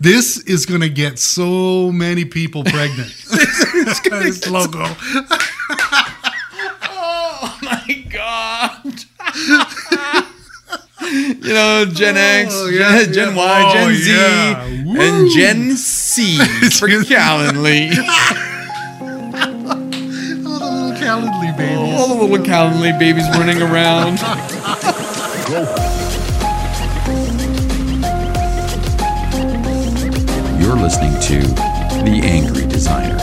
This is going to get so many people pregnant. this logo. Oh my god. you know, Gen oh, X, Oh, yeah, Gen, Gen yeah. Y, Oh, Gen Z, yeah. And Gen C for Calendly. Oh, the little Calendly babies. All the little Calendly babies running around. You're listening to The Angry Designer.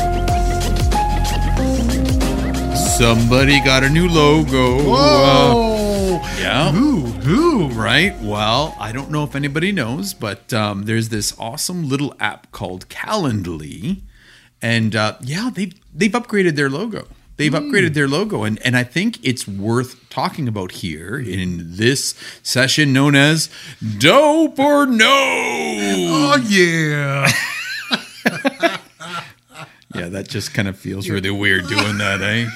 Somebody got a new logo. Uh, Whoa. yeah. Who? Who? Right. Well, I don't know if anybody knows, but um, there's this awesome little app called Calendly, and uh, yeah, they've they've upgraded their logo. They've upgraded their logo, and and I think it's worth talking about here in this session known as "Dope or Nope." Oh, yeah. Yeah, that just kind of feels really weird doing that, eh?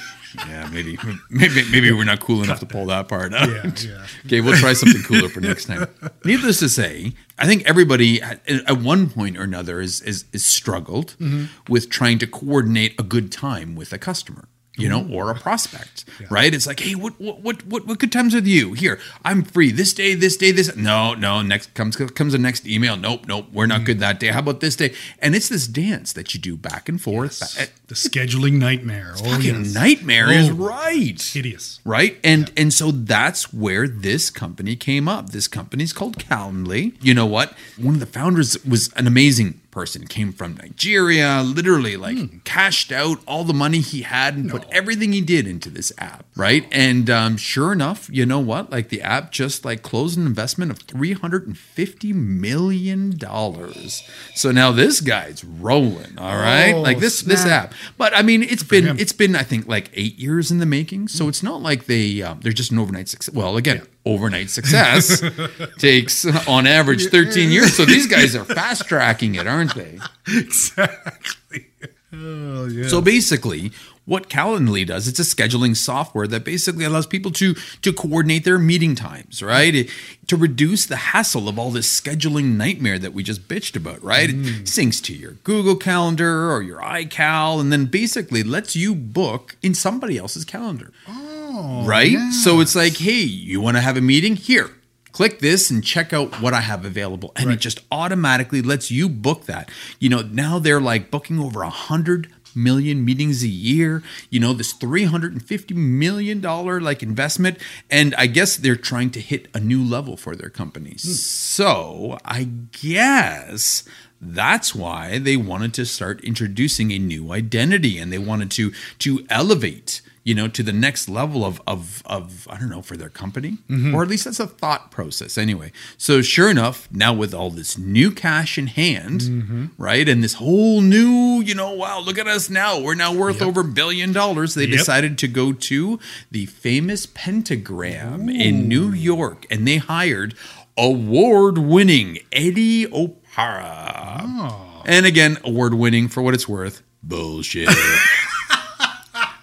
Yeah, maybe maybe maybe we're not cool enough to pull that part out. Yeah, yeah. Okay, we'll try something cooler for next time. Needless to say, I think everybody at, at one point or another is is, is struggled Mm-hmm. with trying to coordinate a good time with a customer. You know, mm-hmm. or a prospect, right? It's like, hey, what, what, what, what, good times with you? Here, I'm free this day, this day, this. No, no. Next comes comes the next email. Nope, nope. We're not mm-hmm. good that day. How about this day? And it's this dance that you do back and forth. Ba- eh, The scheduling nightmare. Oh, fucking yes. nightmare is Oh, right Hideous. right and and so that's where this company came up this company's called calendly you know what one of the founders was an amazing person came from nigeria literally like Hmm. cashed out all the money he had and put everything he did into this app right? And um, sure enough you know what? Like the app just like closed an investment of 350 million dollars. So now this guy's rolling all right? Oh, like this this app. But i mean it's been him. it's been I think like eight years in the making, so it's not like they um, they're just an overnight success. Well, again, overnight success takes on average thirteen years. So these guys are fast tracking it, aren't they? Exactly. Oh, yeah. So basically, what Calendly does, it's a scheduling software that basically allows people to to coordinate their meeting times, right? It- to reduce the hassle of all this scheduling nightmare that we just bitched about, right? It mm. syncs to your Google Calendar or your iCal, and then basically lets you book in somebody else's calendar. Oh, right? So it's like, hey, you want to have a meeting? Here. Click this and check out what I have available. And it just automatically lets you book that. You know, now they're like booking over a hundred million meetings a year, you know, this $350 million like investment. And I guess they're trying to hit a new level for their company. Hmm. So I guess that's why they wanted to start introducing a new identity and they wanted to to elevate you know to the next level of of of i don't know for their company? Mm-hmm. Or at least that's a thought process anyway. So sure enough now with all this new cash in hand mm-hmm. right and this whole new you know wow look at us now. We're now worth over a billion dollars. They Yep. decided to go to the famous pentagram in new york and they hired award winning Eddie Opara. Ah. And again award winning for what it's worth bullshit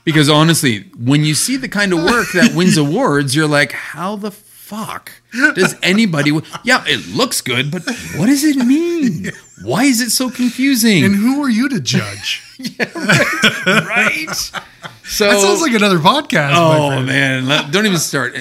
because honestly, when you see the kind of work that wins awards, you're like, how the fuck does anybody? w- Yeah, it looks good, but what does it mean? Why is it so confusing? and who are you to judge? right? So That sounds like another podcast. Oh man, don't even start.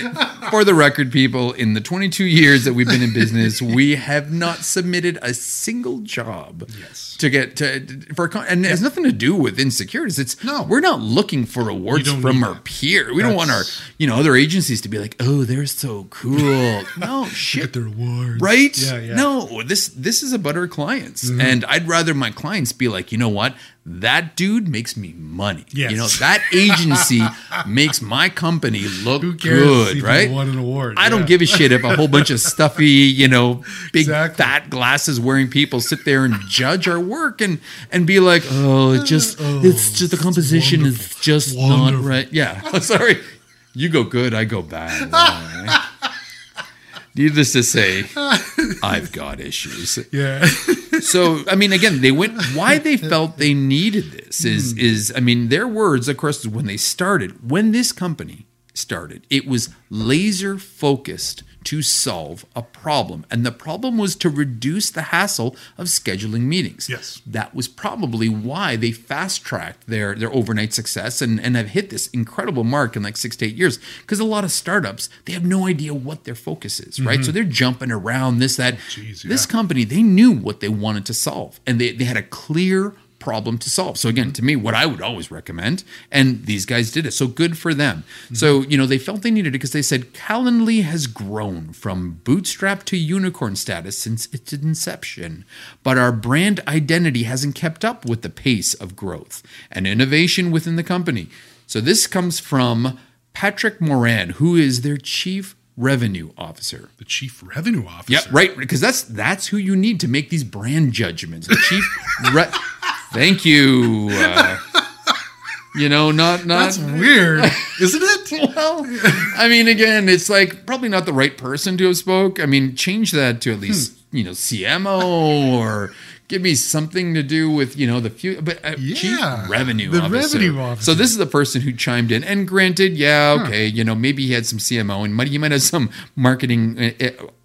For the record, people, in the 22 years that we've been in business, we have not submitted a single job Yes. To get to for a con- and it has nothing to do with insecurities. It's No. we're not looking for awards from our that. peer. We don't want our you know other agencies to be like, oh, they're so cool. No Get shit. their awards. Right? Yeah, yeah. Mm-hmm. No, this this is about our clients, and I'd rather my clients be like, you know what, that dude makes me money. Yes. You know that agency makes my company look Who cares good, if right? won an award? I don't give a shit if a whole bunch of stuffy, you know, big Exactly. fat glasses wearing people sit there and judge our work and and be like, oh, it just it's just the composition is just It's not right. Yeah, sorry, you go good, I go bad. Needless to say, I've got issues Yeah. so I mean, again, they went. Why they felt they needed this is is I mean, their words, of course, when they started, when this company started, it was laser focused to solve a problem. And the problem was to reduce the hassle of scheduling meetings. Yes. That was probably why they fast tracked their, their overnight success and, and have hit this incredible mark in like six to eight years. Because a lot of startups, they have no idea what their focus is, right? Mm-hmm. So they're jumping around this, that. Oh, Jeez, This yeah. company, they knew what they wanted to solve and they, they had a clear problem to solve. So again, to me, what I would always recommend, and these guys did it. So good for them. So, you know, they felt they needed it because they said Calendly has grown from bootstrap to unicorn status since its inception. But our brand identity hasn't kept up with the pace of growth and innovation within the company. So this comes from Patrick Moran, who is their chief revenue officer. The chief revenue officer. Yep, right. Because that's that's who you need to make these brand judgments. The chief. re- Thank you. Uh, you know, not not. That's weird, isn't it? well, I mean, again, it's like probably not the right person to have spoke. I mean, change that to at least Hmm. you know CMO or give me something to do with you know the few. But uh, chief Yeah, revenue the officer. revenue officer. So this is the person who chimed in. And granted, yeah, okay, you know, maybe he had some CMO and might, he might have some marketing, uh,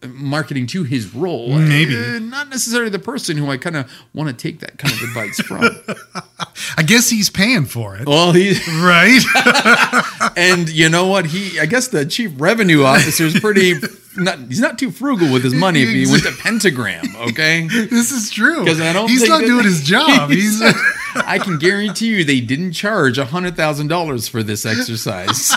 uh, marketing to his role. Maybe. Uh, not necessarily the person who I kind of want to take that kind of advice from. I guess he's paying for it, well, he's right? And you know what? He, I guess the chief revenue officer is pretty. Not, he's not too frugal with his money if he went to Pentagram. Okay, this is true. 'Cause I don't he's not doing his job. He's I can guarantee you they didn't charge hundred thousand dollars for this exercise.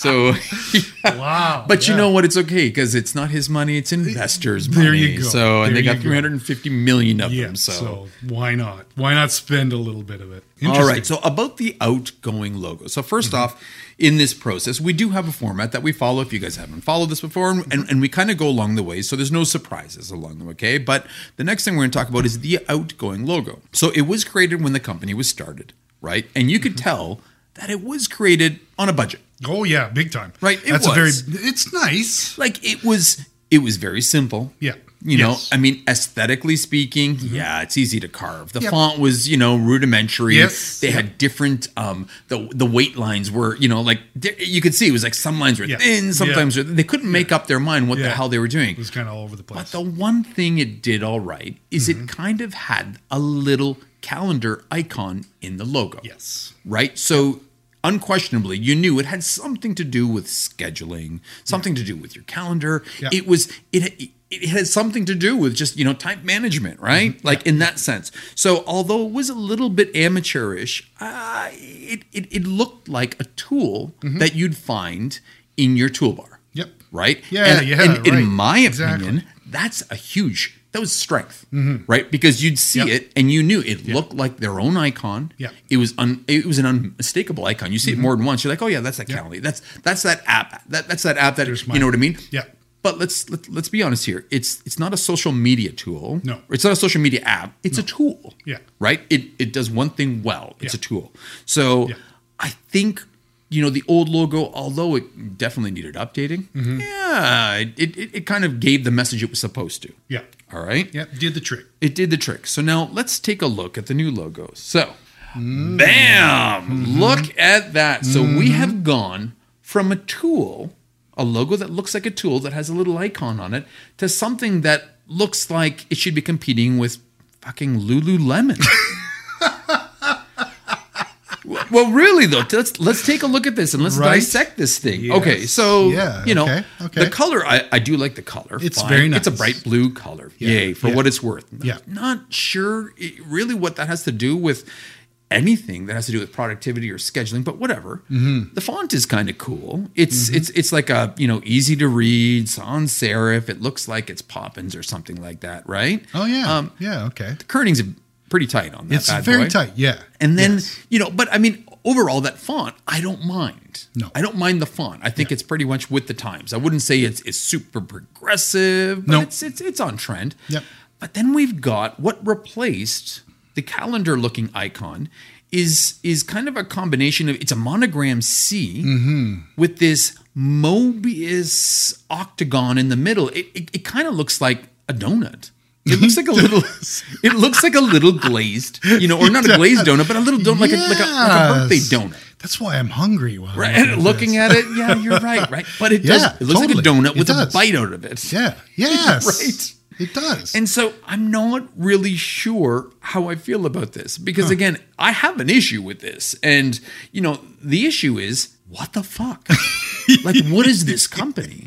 So, wow. but you know what? It's okay because it's not his money; it's investors' money. There you go. So, and they got go. three hundred and fifty million of Yeah. them. So. why not? Why not spend a little bit of it? All right. So about the outgoing logo. So 1st Mm-hmm. off, in this process, we do have a format that we follow. If you guys haven't followed this before, and, and, and we kind of go along the way, so there's no surprises along the way. Okay. But the next thing we're going to talk about is the outgoing logo. So it was created when the company was started, right? And you could Mm-hmm. tell that it was created on a budget. Oh yeah, big time. Right, it That's a very. It's nice. Like it was. It was very simple. Yeah. You know, Yes. Mm-hmm. I mean, aesthetically speaking, yeah, it's easy to carve. The Yep. font was, you know, rudimentary. Yes. They had different um the the weight lines were, you know, like you could see it was like some lines were Yeah. thin, sometimes Yeah. they couldn't make up their mind what the hell they were doing. It was kind of all over the place. But the one thing it did all right is Mm-hmm. it kind of had a little calendar icon in the logo yes. right? So unquestionably, you knew it had something to do with scheduling, something to do with your calendar. Yeah. It was it it had something to do with just you know time management, right? Mm-hmm. Like in that sense. So although it was a little bit amateurish, uh, it, it it looked like a tool that you'd find in your toolbar. Mm-hmm. Yep. Right. Yeah, And, yeah, and in right. my Exactly. opinion, that's a huge. That was strength, right? Because you'd see Mm-hmm. Yep. it and you knew it looked like their own icon. Yeah. It was un, it was an unmistakable icon. You see it more than once. You're like, oh yeah, that's that Calendly. That's that's that app. That that's that app that There's you know what I mean. Yeah. But let's let, let's be honest here. It's it's not a social media tool. No. It's not a social media app. It's a tool. Yeah. Right. It it does one thing well. It's Yeah. a tool. So Yeah. I think. You know the old logo, although it definitely needed updating, Mm-hmm. yeah, it, it, it kind of gave the message it was supposed to. Yeah. All right. Yeah. Did the trick. It did the trick. So now let's take a look at the new logos. So, Mm. bam! Mm-hmm. Look at that. So we have gone from a tool, a logo that looks like a tool that has a little icon on it, to something that looks like it should be competing with fucking Lululemon. Well- really though, let's let's take a look at this and let's Right? dissect this thing. Yes. Okay, so Yeah, you know okay, okay. the color. I, I do like the color. It's Fine. very It's a bright blue color. Yay for yeah. what it's worth. Yeah. Not sure really what that has to do with anything that has to do with productivity or scheduling, but whatever. Mm-hmm. The font is kind of cool. It's it's it's like a you know easy to read sans serif. It looks like it's Poppins or something like that, right? Oh yeah. Um, yeah. Okay. the kernings's pretty tight on that. It's very boy. tight. Yeah. And then, Yes. you know, but I mean, overall, that font, I don't mind. No. I don't mind the font. I think it's pretty much with the times. I wouldn't say it's it's super progressive, but No. it's, it's it's on trend. Yep. But then we've got what replaced the calendar looking icon is is kind of a combination of it's a monogram C Mm-hmm. with this Mobius octagon in the middle. It, it, it kind of looks like a donut. It looks like a little. It looks like a little glazed, you know, or not a glazed donut, but a little donut, like a, like a like a birthday donut. That's why I'm hungry. While I'm Right, looking and looking this. at it, yeah, you're right, right. But it does. It looks like a donut It with a bite out of it. Yeah. Yes. Right. It does. And so I'm not really sure how I feel about this because again, I have an issue with this. And you know, the issue is what the fuck? like what is this company?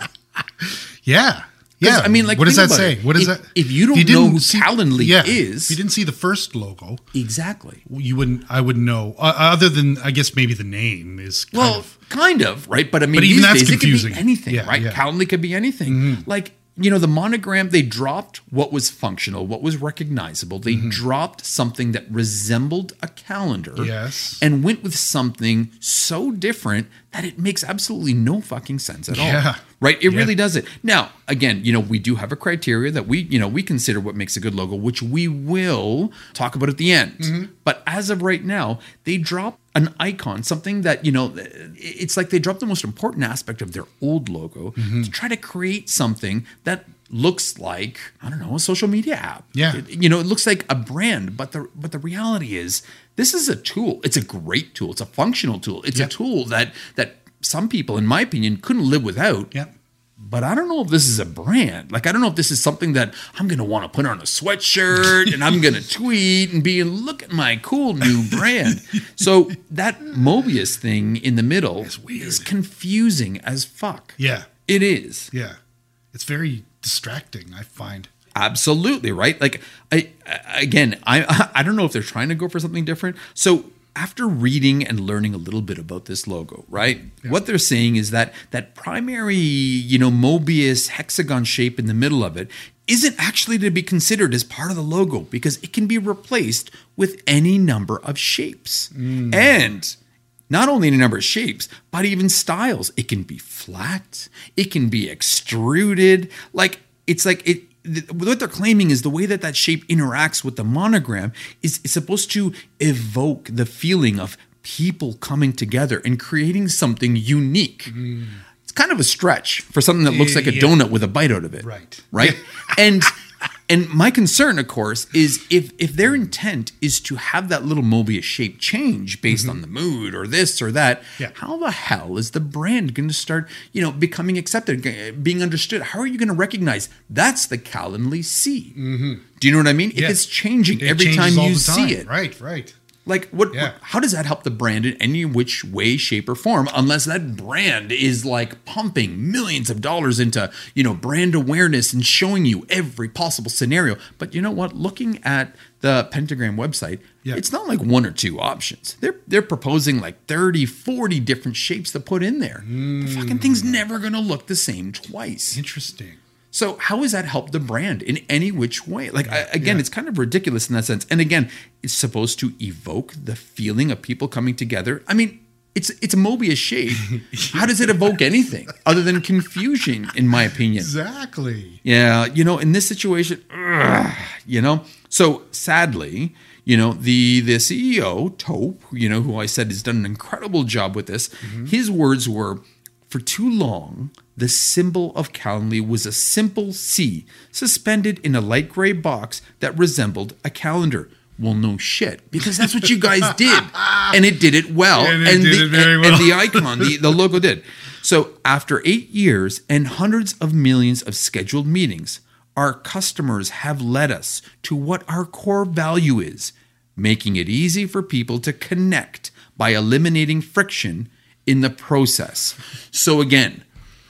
yeah. Yeah. I mean, like, what does that say? it. What is If- that? if you don't didn't know who Calendly yeah, is- if you didn't see the first logo, Exactly. you wouldn't. I wouldn't know. Uh, other than I guess maybe the name is kind Well, of. kind of, right? But I mean, But even that's days confusing. it could be anything, Yeah, right? yeah. Calendly could be anything. Like, you know, the monogram, they dropped what was functional, what was recognizable. They dropped something that resembled a calendar. Yes. And went with something so different that it makes absolutely no fucking sense at Yeah. all. Right? It Yeah. really does it. Now, again, you know, we do have a criteria that we, you know, we consider what makes a good logo, which we will talk about at the end. Mm-hmm. But as of right now, they drop an icon, something that, you know, it's like they dropped the most important aspect of their old logo Mm-hmm. to try to create something that looks like, I don't know, a social media app. Yeah. It- you know, it looks like a brand, but the but the reality is this is a tool. It's a great tool. It's a functional tool. It's a tool that that some people, in my opinion, couldn't live without Yeah. but I don't know if this is a brand. Like, I don't know if this is something that I'm going to want to put on a sweatshirt and I'm going to tweet and be, look at my cool new brand. so that Mobius thing in the middle is confusing as fuck. Yeah. It is. Yeah. It's very distracting. I find. Absolutely right. Like I again, I I don't know if they're trying to go for something different. So after reading and learning a little bit about this logo, right? What they're saying is that that primary, you know, Mobius hexagon shape in the middle of it isn't actually to be considered as part of the logo because it can be replaced with any number of shapes. Mm. And not only in a number of shapes, but even styles. It can be flat, it can be extruded. Like it's like it. What they're claiming is the way that that shape interacts with the monogram is, is supposed to evoke the feeling of people coming together and creating something unique. Mm-hmm. It's kind of a stretch for something that looks like a Yeah. donut with a bite out of it. Right. Right. and and my concern, of course, is if if their intent is to have that little Mobius shape change based on the mood or this or that, Mm-hmm. Yeah. how the hell is the brand going to start, you know, becoming accepted, being understood? How are you going to recognize that's the Calendly C? Do you know what I mean? If Mm-hmm. It's changing It every time you the see it, Right. Right. Like what, Yeah. what- How does that help the brand in any which way, shape, or form? Unless that brand is like pumping millions of dollars into you know brand awareness and showing you every possible scenario. But you know what? Looking at the Pentagram website, Yeah. it's not like one or two options. They're they're proposing like 30, 40 different shapes to put in there. The fucking thing's hmm. never gonna look the same twice. Interesting. So how has that helped the brand in any which way? Like I, again, yeah. it's kind of ridiculous in that sense. And again, it's supposed to evoke the feeling of people coming together. I mean, it's it's a Mobius shape. How does it evoke anything other than confusion? In my opinion, Exactly. yeah, you know, in this situation, ugh, you know. So sadly, you know, the the CEO Tope, you know, who I said has done an incredible job with this. Mm-hmm. His words were, "For too long, the symbol of Calendly was a simple C suspended in a light gray box that resembled a calendar." Well, no shit, because that's what you guys did, and it did it well, And it did the, it very and- well. and the icon, the, the logo did. So after eight years and hundreds of millions of scheduled meetings, our customers have led us to what our core value is, making it easy for people to connect by eliminating friction in the process. So again,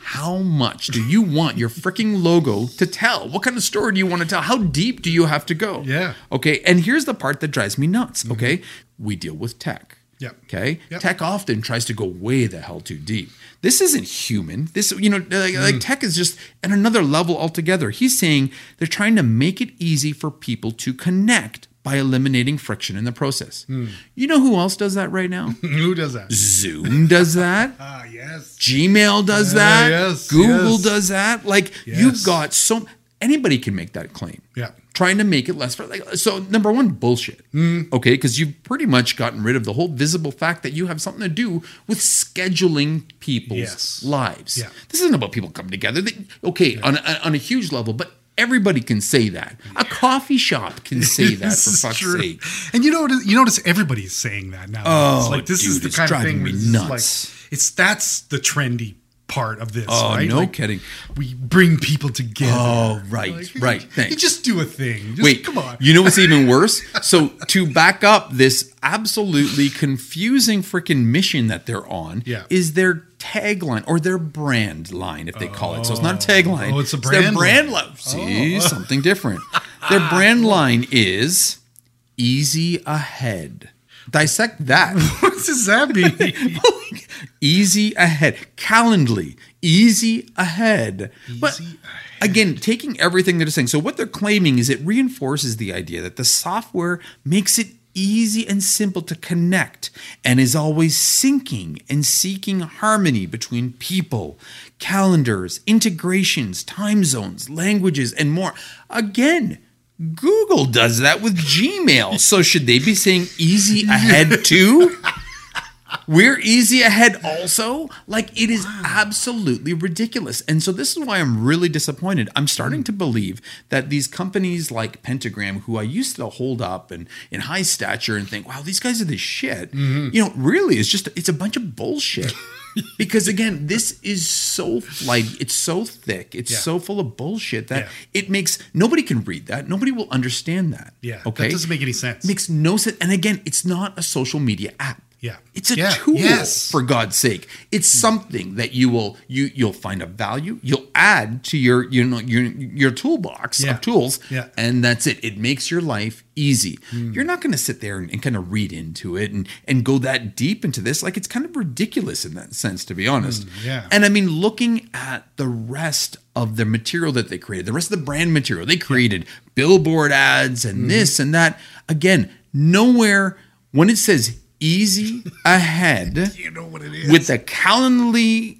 how much do you want your freaking logo to tell? What kind of story do you want to tell? How deep do you have to go? Yeah. Okay. And here's the part that drives me nuts. Mm-hmm. Okay. We deal with tech. Yep. Okay. Yep. Tech often tries to go way the hell too deep. This isn't human. This, you know, uh, like, like mm. tech is just at another level altogether. He's saying they're trying to make it easy for people to connect by eliminating friction in the process. Mm. You know who else does that right now? Who does that? Zoom does that. Ah, Yes. Gmail does Uh, that. yes, Google yes. does that. Like Yes. you've got so anybody can make that claim. Yeah. Trying to make it less like so number one bullshit. Mm. Okay, because you've pretty much gotten rid of the whole visible fact that you have something to do with scheduling people's Yes. lives. Yeah. This isn't about people coming together. They, okay, on a, on a huge level, but Everybody can say that. A coffee shop can say that for fuck's true. sake. And you know, you notice everybody's saying that now. Oh, it's like this is dude, the it's kind of thing me where it's just nuts. Like, it's that's the trendy part of this. Oh, right? no Like, kidding. We bring people together. Oh, right, Like, right. You Thanks. just do a thing. Just, Wait, come on. You know what's even worse? So to back up this absolutely confusing freaking mission that they're on Yeah. is their tagline or their brand line, if they call it. So it's not a tagline. Oh, it's a brand. their brand line. line. See, oh. something different. Their brand line is easy ahead. Dissect that. what does that mean? easy ahead. Calendly, easy ahead. but Easy again, taking everything they're saying. So what they're claiming is it reinforces the idea that the software makes it easy and simple to connect and is always syncing and seeking harmony between people, calendars, integrations, time zones, languages, and more. Again, Google does that with Gmail. So should they be saying easy ahead too? We're easy ahead also. Like it is absolutely ridiculous. And so this is why I'm really disappointed. I'm starting mm. to believe that these companies like Pentagram, who I used to hold up and in high stature and think, wow, these guys are the shit. Mm-hmm. You know, really it's just it's a bunch of bullshit. because again, this is so like it's so thick, it's Yeah. so full of bullshit that Yeah. it makes nobody can read that. Nobody will understand that. Yeah. Okay. That doesn't make any sense. makes no sense. And again, it's not a social media app. Yeah. It's a Yeah. tool Yes. for God's sake. It's something that you will you you'll find a value, you'll add to your you know your your toolbox Yeah. of tools, Yeah. and that's it. It makes your life easy. Hmm. You're not going to sit there and, and kind of read into it and and go that deep into this. Like it's kind of ridiculous in that sense, to be honest. Hmm, yeah. And I mean, looking at the rest of the material that they created, the rest of the brand material they created, billboard ads and this and that. Again, nowhere when it says easy ahead you know what it is. with the Calendly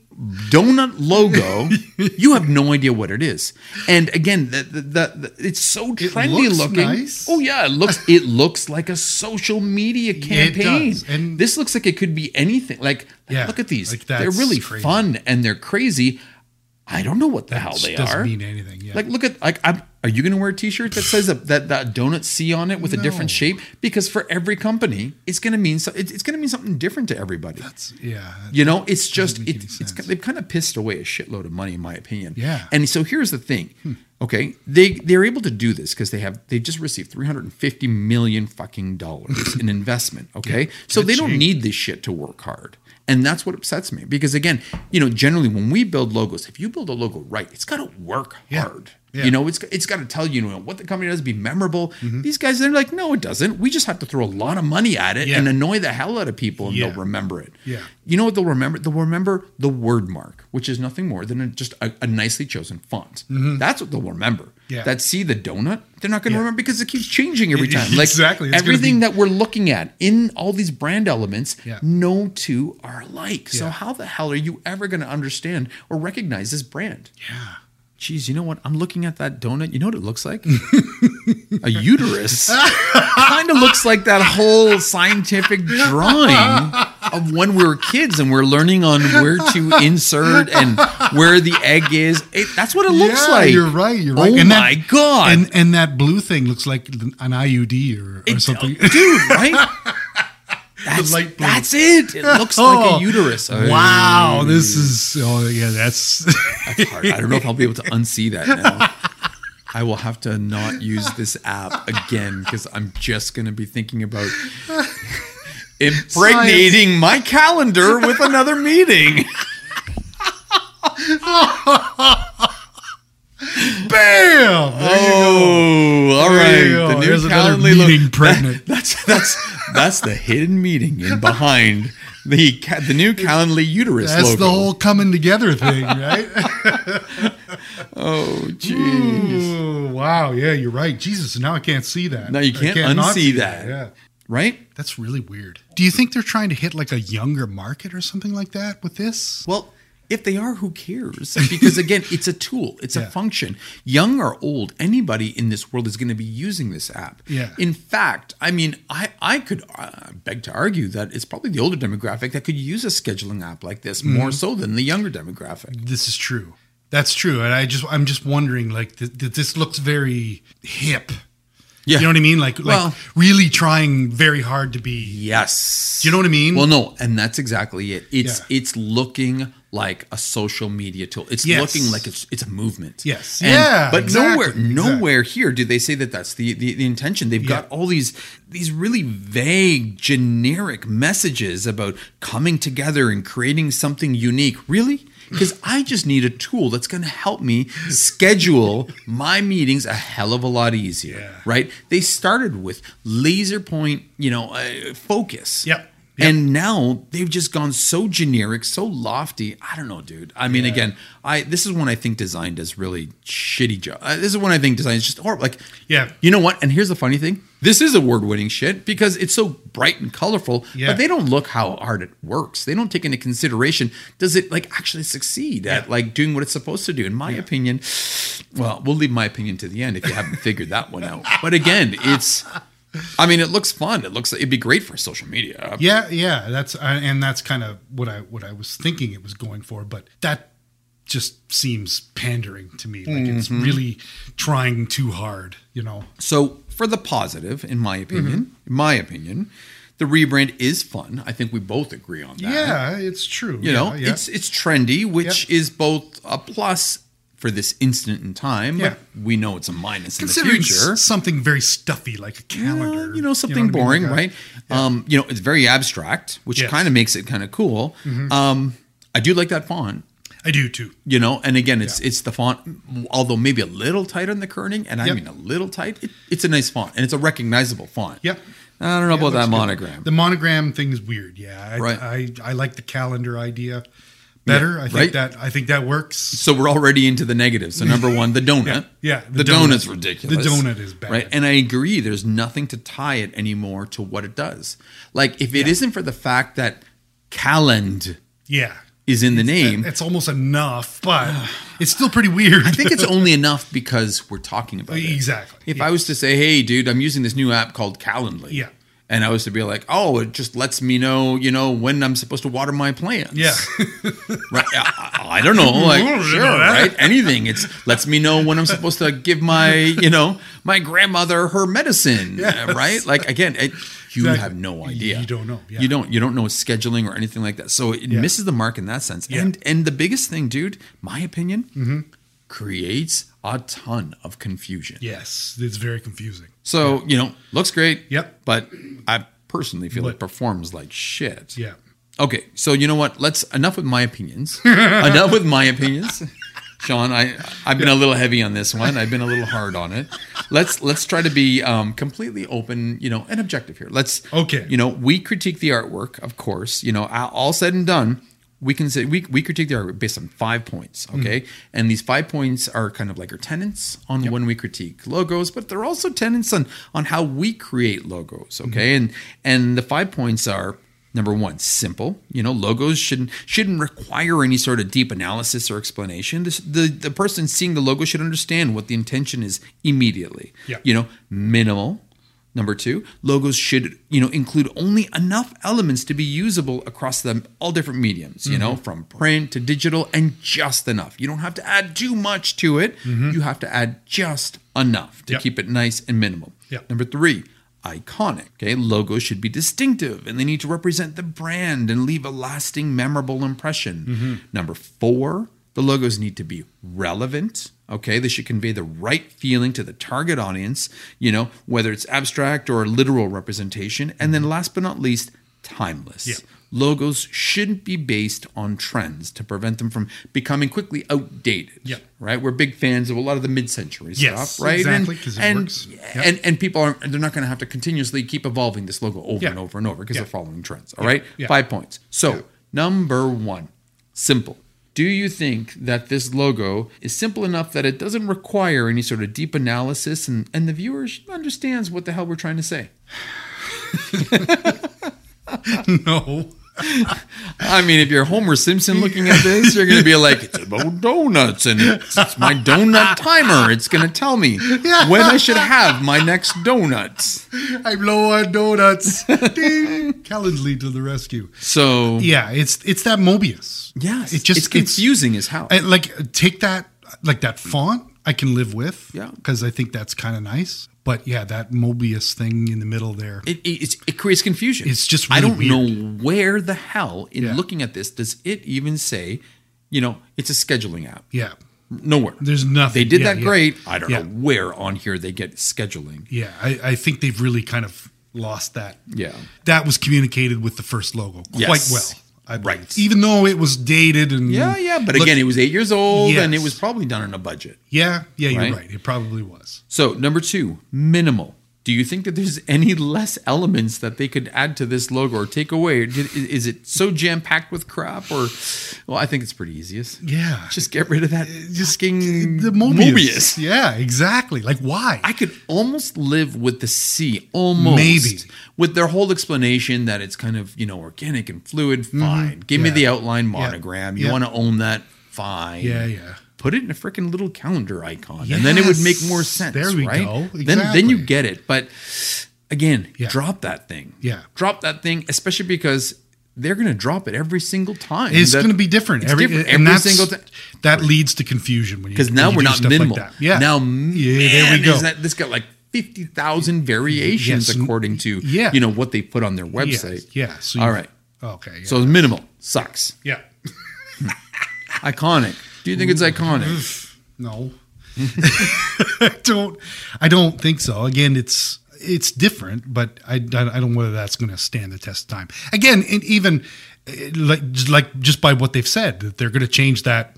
donut logo, you have no idea what it is. And again, the, the, the, it's so trendy looks looking. nice. Oh yeah, it looks it looks like a social media campaign. And- this looks like it could be anything. Like, like, Yeah, look at these. like, they're really crazy. fun and they're crazy. I don't know what the hell Just they doesn't are. mean anything. Yeah. Like, look at like, I'm, are you going to wear a T-shirt that says that that, that donut C on it with a different shape? Because for every company, it's going to mean so, it's, it's going to mean something different to everybody. That's- yeah. You know, it's just it, it's they've kind of pissed away a shitload of money, in my opinion. Yeah. And so here's the thing. Hmm. Okay, they they're able to do this because they have they just received 350 million fucking dollars in investment. Okay, so they don't need this shit to work hard. And that's what upsets me because again, you know, generally when we build logos, if you build a logo right, it's got to work Yeah. hard. Yeah. You know, it's it's got to tell you, you know what the company does, be memorable. Mm-hmm. These guys, they're like, no, it doesn't. We just have to throw a lot of money at it Yeah. and annoy the hell out of people, and Yeah. they'll remember it. Yeah. You know what they'll remember? They'll remember the word mark, which is nothing more than a, just a, a nicely chosen font. That's what they'll remember. Mm-hmm. Yeah. That see the donut, they're not going to remember because it keeps changing every time. Like Exactly. It's everything be- that we're looking at in all these brand elements, Yeah. no two are alike. So how the hell are you ever going to understand or recognize this brand? yeah. Geez, you know what? I'm looking at that donut. You know what it looks like? a uterus. kind of looks like that whole scientific drawing of when we were kids and we're learning on where to insert and where the egg is. It, that's what it looks Yeah, like. You're right. You're right. Oh And my that- god! And and that blue thing looks like an IUD or, or It- something. dude. Right? That's, light blue. that's it. It looks like Oh, a uterus. Wow, this is oh yeah, that's That's hard. I don't know if I'll be able to unsee that now. I will have to not use this app again because I'm just going to be thinking about impregnating my calendar with another meeting. Bam. Oh, all right. There you go. The new There's another Calendly logo- meeting pregnant. That's that's that's the hidden meeting in behind the the new Calendly uterus That's logo. the whole coming together thing, right? oh. Ooh, wow, yeah, you're right. Jesus, now I can't see that. No, you can't not unsee see that. Yeah. Right? That's really weird. Do you think they're trying to hit like a younger market or something like that with this? Well, if they are, who cares? Because again, it's a tool, it's a function. Young or old, anybody in this world is going to be using this app. Yeah. In fact, I mean, I I could uh, beg to argue that it's probably the older demographic that could use a scheduling app like this more Mm-hmm. so than the younger demographic. This is true. That's true, and I just I'm just wondering like th- th- this looks very hip. Yeah. You know what I mean? Like like Well- really trying very hard to be. Yes. Do you know what I mean? Well, no, and that's exactly it. It's Yeah. it's looking like a social media tool. It's Yes. looking like it's it's a movement. Yes. And- Yeah, But exactly, nowhere exactly. nowhere here do they say that that's the the, the intention. They've got all these these really vague, generic messages about coming together and creating something unique. Really? Because I just need a tool that's going to help me schedule my meetings a hell of a lot easier, Yeah. right? They started with laser point, you know, uh, focus. Yep. Yep. And now they've just gone so generic, so lofty. I don't know, dude. I mean, Yeah. again, I this is when I think design does really shitty job. Uh, this is when I think design is just horrible. Like, Yeah. you know what? And here's the funny thing: this is award-winning shit because it's so bright and colorful. Yeah. But they don't look how hard it works. They don't take into consideration does it like actually succeed at like doing what it's supposed to do. In my opinion, well, we'll leave my opinion to the end if you haven't figured that one out. But again, it's. I mean, it looks fun. It looks. It'd be great for social media. Yeah, yeah. That's uh, and that's kind of what I what I was thinking it was going for, but that just seems pandering to me. Like it's Mm-hmm. really trying too hard. You know. So, for the positive, in my opinion, Mm-hmm. in my opinion, the rebrand is fun. I think we both agree on that. Yeah, it's true. You yeah, know, yeah. it's it's trendy, which is both a plus for this instant in time, Yeah. but we know it's a minus in the future. something very stuffy like a calendar. Uh, you know, something what I mean? boring, Like right? Um, you know, it's very abstract, which Yes. Mm-hmm. kind of makes it kind of cool. Um, I do like that font. I do too. You know, and again, it's it's the font, although maybe a little tight on the kerning, and I Yep. mean a little tight. It, it's a nice font, and it's a recognizable font. Yeah. I don't know about that good. monogram. The monogram thing is weird. Yeah, I, Right. I I like the calendar idea better. I think right. that I think that works. So we're already into the negatives. So number one, the donut. Yeah, the, the donut's ridiculous. The donut is bad. right? And I agree. There's nothing to tie it anymore to what it does. Like if it not for the fact that calend Yeah, is in the name, it's almost enough, but it's still pretty weird. I think it's only enough because we're talking about it. exactly. If yeah. I was to say, "Hey, dude, I'm using this new app called Calendly," Yeah. And I was to be like, "Oh, it just lets me know, you know, when I'm supposed to water my plants." yeah, right. I, I don't know, like sure, right? Anything. It's lets me know when I'm supposed to give my, you know, my grandmother her medicine, Yes. right? Like again, it, you Exactly. have no idea. You don't know, yeah. You don't. You don't know scheduling or anything like that. So it Yeah. misses the mark in that sense. Yeah. And and the biggest thing, dude, my opinion, Mm-hmm. Creates a ton of confusion. yes, it's very confusing. So you know, looks great. Yep. But I personally feel it performs like shit. Yeah, Okay, so you know what? Let's enough with my opinions. enough with my opinions. Sean, I I've been a little heavy on this one. I've been a little hard on it. Let's let's try to be um, completely open, you know, and objective here. Let's Okay. You know, we critique the artwork, of course. You know, all said and done, we can say we we critique the based on five points. Hmm. Okay, and these five points are kind of like our tenants on when we critique logos, but they're also tenants on on how we create logos. Okay, hmm. and and the five points are Number one, simple. You know, logos shouldn't shouldn't require any sort of deep analysis or explanation. This, the the person seeing the logo should understand what the intention is immediately. Yeah. You know, minimal. Number two, logos should you know include only enough elements to be usable across them all different mediums. You know, mm-hmm. from print to digital, and just enough. You don't have to add too much to it. Mm-hmm. You have to add just enough to Yep. keep it nice and minimal. Yep. Number three, iconic. Okay, logos should be distinctive and they need to represent the brand and leave a lasting, memorable impression. Mm-hmm. Number four, the logos need to be relevant. Okay, they should convey the right feeling to the target audience, you know, whether it's abstract or literal representation. And then last but not least, timeless. Yeah. Logos shouldn't be based on trends to prevent them from becoming quickly outdated. Yeah. Right? We're big fans of a lot of the mid-century Yes, stuff, right? exactly, And- 'cause it and, works. Yep. and and people aren't they're not going to have to continuously keep evolving this logo over Yeah. and over and over because Yeah. they're following trends. All right, five points. So number one, simple. Do you think that this logo is simple enough that it doesn't require any sort of deep analysis and, and the viewer understands what the hell we're trying to say? no, I I mean, if you're Homer Simpson looking at this, you're going to be like, it's about donuts and it's, it's my donut timer. It's going to tell me Yeah. when I should have my next donuts. I'm low on donuts. Ding. Calendly to the rescue. So, Yeah, it's it's that Mobius. yes, it just it's confusing as hell. I, like take that like that font I can live with. Yeah. because I think that's kind of nice. But yeah, that Mobius thing in the middle there. it, it, it creates confusion. It's just I don't weird. know where the hell in Yeah. looking at this does it even say, you know, it's a scheduling app. yeah, Nowhere. there's nothing. They did Yeah, that yeah. great. I don't know where on here they get scheduling. Yeah, I, I think they've really kind of lost that. Yeah. that was communicated with the first logo quite Yes. well. I believe. Right. Even though it was dated and Yeah, yeah. But again, it was eight years old and it was probably done on a budget. yeah, yeah, you're Right? right. It probably was. So, number two, minimal. Do you think that there's any less elements that they could add to this logo or take away? Is it so jam packed with crap? Or, well, I think it's pretty easiest. Yeah, Just get rid of that just fucking the Mobius. Mobius. Yeah, exactly. Like why? I could almost live with the C, almost. Maybe. With their whole explanation that it's kind of, you know, organic and fluid, fine. Give me Mm-hmm. Yeah. the outline monogram. You Yeah. want to own that, fine. yeah, yeah. Put it in a freaking little calendar icon. And then it would make more sense. There we right? go. Then then you get it. But again, Yeah. drop that thing. Yeah. Drop that thing, especially because they're gonna drop it every single time. It's going to be different every, different and every single time. That leads to confusion when you Because now you we're not minimal. Like that. Yeah. Now, yeah, man, there we go. that this got like fifty thousand variations Yes. according to Yeah. you know what they put on their website. yeah. So All right. Okay. Yeah. So it's minimal. Sucks. yeah. Iconic. Do you think it's iconic? No. I don't. I don't think so. Again, it's it's different, but I, I don't know whether that's going to stand the test of time. Again, and even eh, like just like just by what they've said that they're going to change that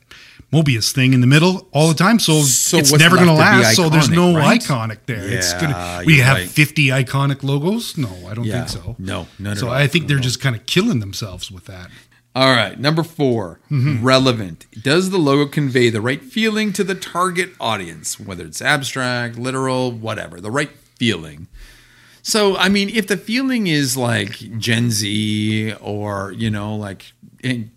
Mobius thing in the middle all the time, so, So it's never going to left to be last. So there's no right? iconic there. it's Yeah, gonna. We have right. 50 iconic logos. No, I don't Yeah. think so. No, none at So. I think they're just kind of killing themselves with that. All right, number 4 Mm-hmm. relevant. Does the logo convey the right feeling to the target audience, whether it's abstract, literal, whatever, the right feeling? So, I mean, if the feeling is like Gen Z or, you know, like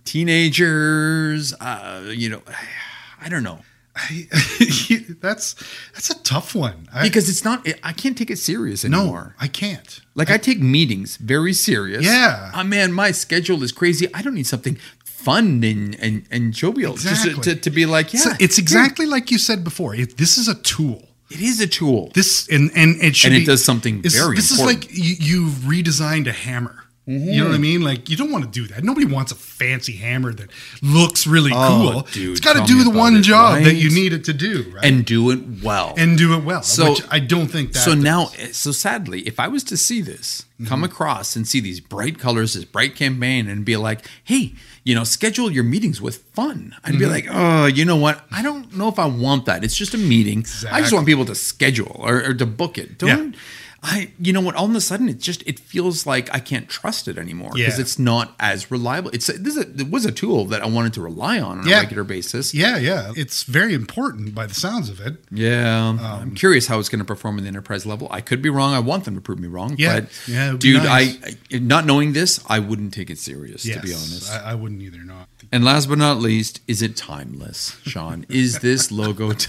teenagers, uh, you know, I don't know. that's that's a tough one. I, Because it's not, I can't take it serious no, anymore. I can't. Like I take meetings very serious. Yeah. Oh man, my schedule is crazy. I don't need something fun and and, and jovial Exactly. just to, to, to be like, yeah. So it's exactly like you said before. It, this is a tool. it is a tool. This and and it should And it be- does something very This important. is like you, you've redesigned a hammer. You know what I mean? Like you don't want to do that. Nobody wants a fancy hammer that looks really Oh, cool. dude, it's got to do the one it, job that you need it to do, right? and do it well. and do it well. So- which I don't think that. so now, so sadly, if I was to see this Mm-hmm. come across and see these bright colors, this bright campaign, and be like, hey, you know, schedule your meetings with fun, I'd Mm-hmm. be like, oh, you know what? I don't know if I want that. It's just a meeting. I just Exactly. want people to schedule or, or to book it. Don't. I, you know what? All of a sudden, it just it feels like I can't trust it anymore because Yeah. it's not as reliable. It's this is a, it was a tool that I wanted to rely on on Yeah. a regular basis. yeah, yeah, it's very important by the sounds of it. Yeah, Um, I'm curious how it's going to perform in the enterprise level. I could be wrong. I want them to prove me wrong. Yeah, but yeah, it would be dude, nice. I, I not knowing this, I wouldn't take it serious Yes, to be honest. I, I wouldn't either. Not. and last but not least, is it timeless, Sean? is this logo? T-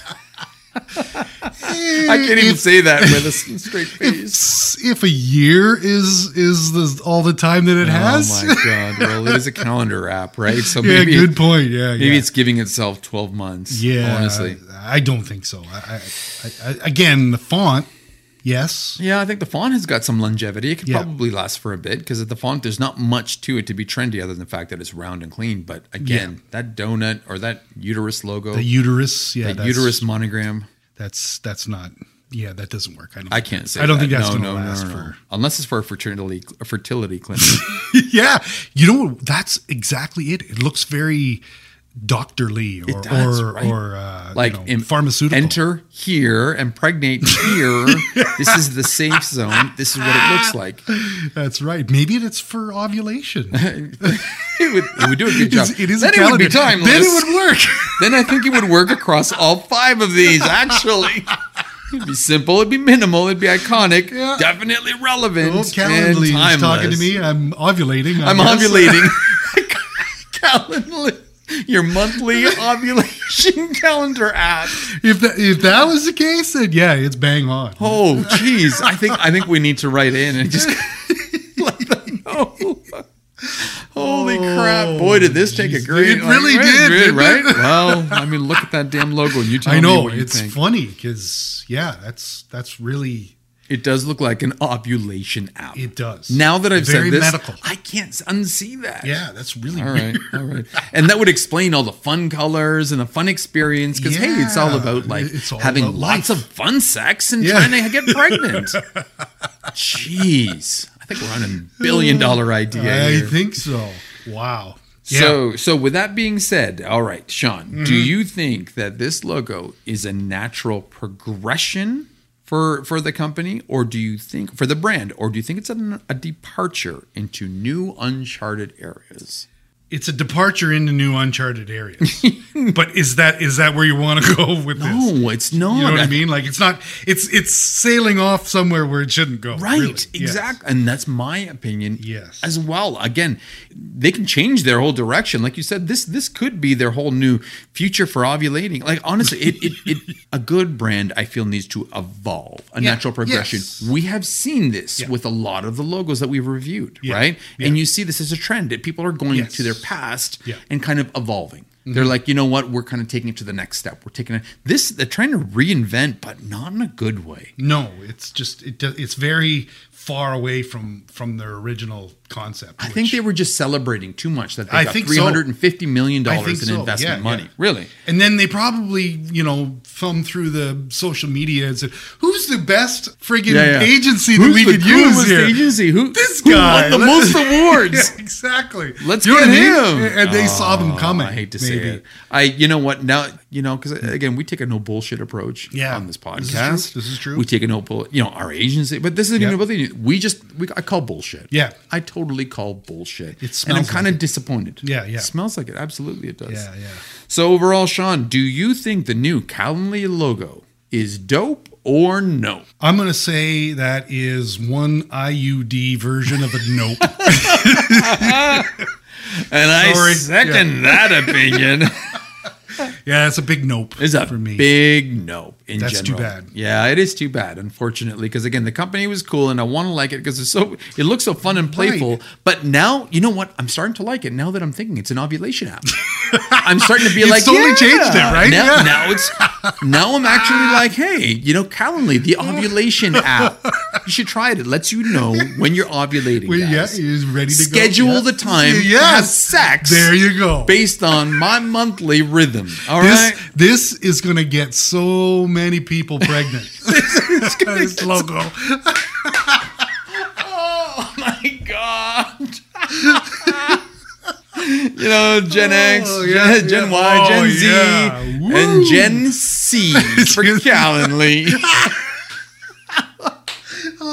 I can't even If- say that with a straight face. If, if a year is is the, all the time that it oh has, Oh my god! Well, it is a calendar app, right? So yeah, maybe good point. Yeah, maybe yeah. it's giving itself twelve months. Yeah, honestly. I don't think so. I, I, I, again, the font, yes, Yeah, I think the font has got some longevity. It could Yeah. probably last for a bit because at the font, there's not much to it to be trendy other than the fact that it's round and clean. But again, that donut or that uterus logo, the uterus, yeah, that uterus monogram, That's that's not. Yeah, that doesn't work. I don't. I can't say. I don't that. think that's no, going to no, last no. for. unless it's for a fertility a fertility clinic. yeah, you know what? That's exactly it. It looks very doctorly or does, or, right? or uh, like you know, im- pharmaceutical. Enter here, impregnate here. this is the safe zone. This is what it looks like. That's right. Maybe it's for ovulation. It would, it would do a good job. It's- it is then a it would be timeless. Then it would work. then I think it would work across all five of these. Actually, it'd be simple. It'd be minimal. It'd be iconic. Yeah. Definitely relevant. Oh, and Calendly is talking to me. I'm ovulating. I I'm guess. ovulating. Calendly. Your monthly ovulation calendar app. If that if that was the case, then yeah, it's bang on. Oh, jeez. I think I think we need to write in and just let them know. Holy oh, crap! Boy, did this take a great. It really like, did, right? it? Well, I mean, look at that damn logo, and you tell I me know what you it's think. funny because yeah, that's that's really It does look like an ovulation app. it does. Now that I've Very said this, medical. I can't unsee that. yeah, that's really All weird. right, all right, and that would explain all the fun colors and the fun experience because hey, it's all about like all having about lots life. of fun sex and Yeah. trying to get pregnant. Jeez, I think we're on a billion dollar idea I here. think so. Wow. Yeah. So, so with that being said, all right, Sean, Mm-hmm. do you think that this logo is a natural progression for for the company, or do you think for the brand, or do you think it's a, a departure into new uncharted areas? It's a departure into new uncharted areas. but is that is that where you want to go with this? No, it's not. You know what I mean? Like it's not. It's it's sailing off somewhere where it shouldn't go. Right, really. Yes. exactly. And that's my opinion Yes. as well. Again, they can change their whole direction. Like you said, this this could be their whole new future for ovulating. Like honestly, it it, it a good brand I feel needs to evolve, a Yeah, natural progression. yes. We have seen this Yeah. with a lot of the logos that we've reviewed, Yeah, right? And you see this as a trend that people are going Yes. to their past Yeah. Mm-hmm. and kind of evolving. They're like, you know what? We're kind of taking it to the next step. We're taking it. This they're trying to reinvent, but not in a good way. No, it's just it. It's very far away from from their original concept. I think they were just celebrating too much that they I got think three hundred and fifty million dollars in so. investment Yeah, money. yeah. Really? And then they probably, you know, thumbed through the social media and said, "Who's the best friggin' agency that we could use here?" agency? Who This who guy won the most awards? Yeah, exactly. Let's You get I mean? him. And they saw them oh, coming. I hate to maybe. say it. I, you know what? Now, you know, because uh, again, we take a no bullshit approach Yeah. on this This podcast. is. This is true. We take a no bull, you know, our agency, but this isn't Yeah. even about the We just, we, I call bullshit. Yeah. I totally call bullshit. It and I'm kind like of it. disappointed. Yeah, yeah. It smells like it. Absolutely, it does. Yeah, yeah. So overall, Sean, do you think the new Calendly logo is dope or no? I'm going to say that is one IUD version of a nope. And I Sorry. second that opinion. yeah, it's a big nope It's a for me. big nope. in That's too bad. Yeah, it is too bad, unfortunately, because again, the company was cool and I want to like it because it's so it looks so fun and playful. Right. But now, you know what? I'm starting to like it now that I'm thinking it's an ovulation app. I'm starting to be like, totally yeah. changed it, right? Now, Yeah. now it's now I'm actually like, hey, you know, Calendly, the ovulation app. You should try it. It lets you know when you're ovulating. Well, yeah, guys. he's ready to Schedule go. The time to Yes. have sex. There you go. Based on my monthly rhythm. All right. this, this is going to get so many people pregnant. this logo. Oh my god. you know, Gen oh, X, Oh, yeah, Gen, Gen yeah. Y, oh, Gen Oh, Z, yeah. and. Gen C for Calendly.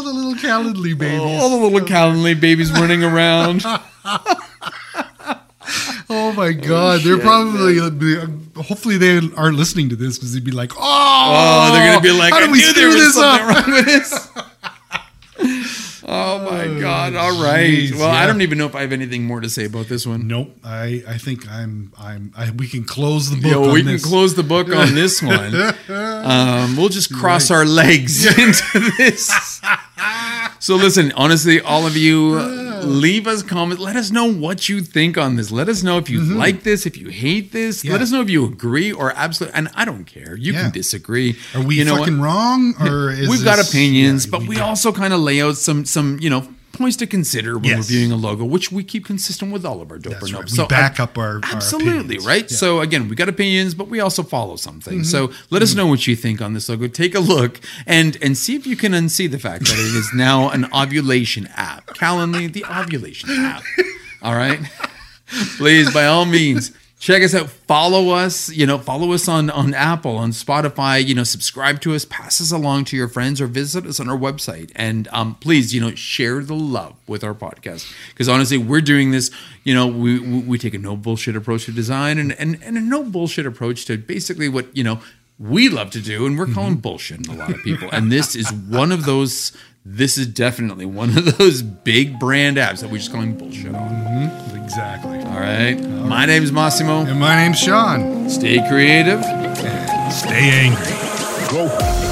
Oh, the little Calendly babies. All the little Calendly babies running around. Oh my God! They're probably uh, hopefully they aren't listening to this because they'd be like, "Oh, Oh, they're gonna be like, how I did we knew screw this something up?" wrong with this. oh my god! All right. jeez, well, I don't even know if I have anything more to say about this one. Nope. I I think I'm I'm I, we can close the book. Yo, on we this. can close the book on this one. Um, we'll just cross our legs into this. So listen, honestly, all of you, leave us comments. Let us know what you think on this. Let us know if you mm-hmm. like this, if you hate this. Yeah. Let us know if you agree or absolutely. And I don't care. You Yeah. can disagree. Are we you know what? fucking wrong or is We've got opinions, Yeah, but we, do. also kind of lay out some some you know points to consider when Yes. reviewing a logo, which we keep consistent with all of our dope That's or right. nope. We back up our- our absolutely opinions. right. Yeah. Mm-hmm. So again, we got opinions, but we also follow something. So let us know what you think on this logo. Take a look and and see if you can unsee the fact that it is now an ovulation app. Calendly, the ovulation app. All right. Please, by all means, check us out. Follow us. You know, follow us on on Apple, on Spotify. You know, subscribe to us, pass us along to your friends, or visit us on our website. And um, please, you know, share the love with our podcast because honestly, we're doing this. You know, we we we take a no bullshit approach to design and and and a no bullshit approach to basically what you know we love to do, and we're calling bullshit on a lot of people. And this is one of those. This is definitely one of those big brand apps that we're just calling bullshit on. Mm-hmm. Exactly. All right. My name's Massimo. And my name's Sean. Stay creative. Stay angry. Go.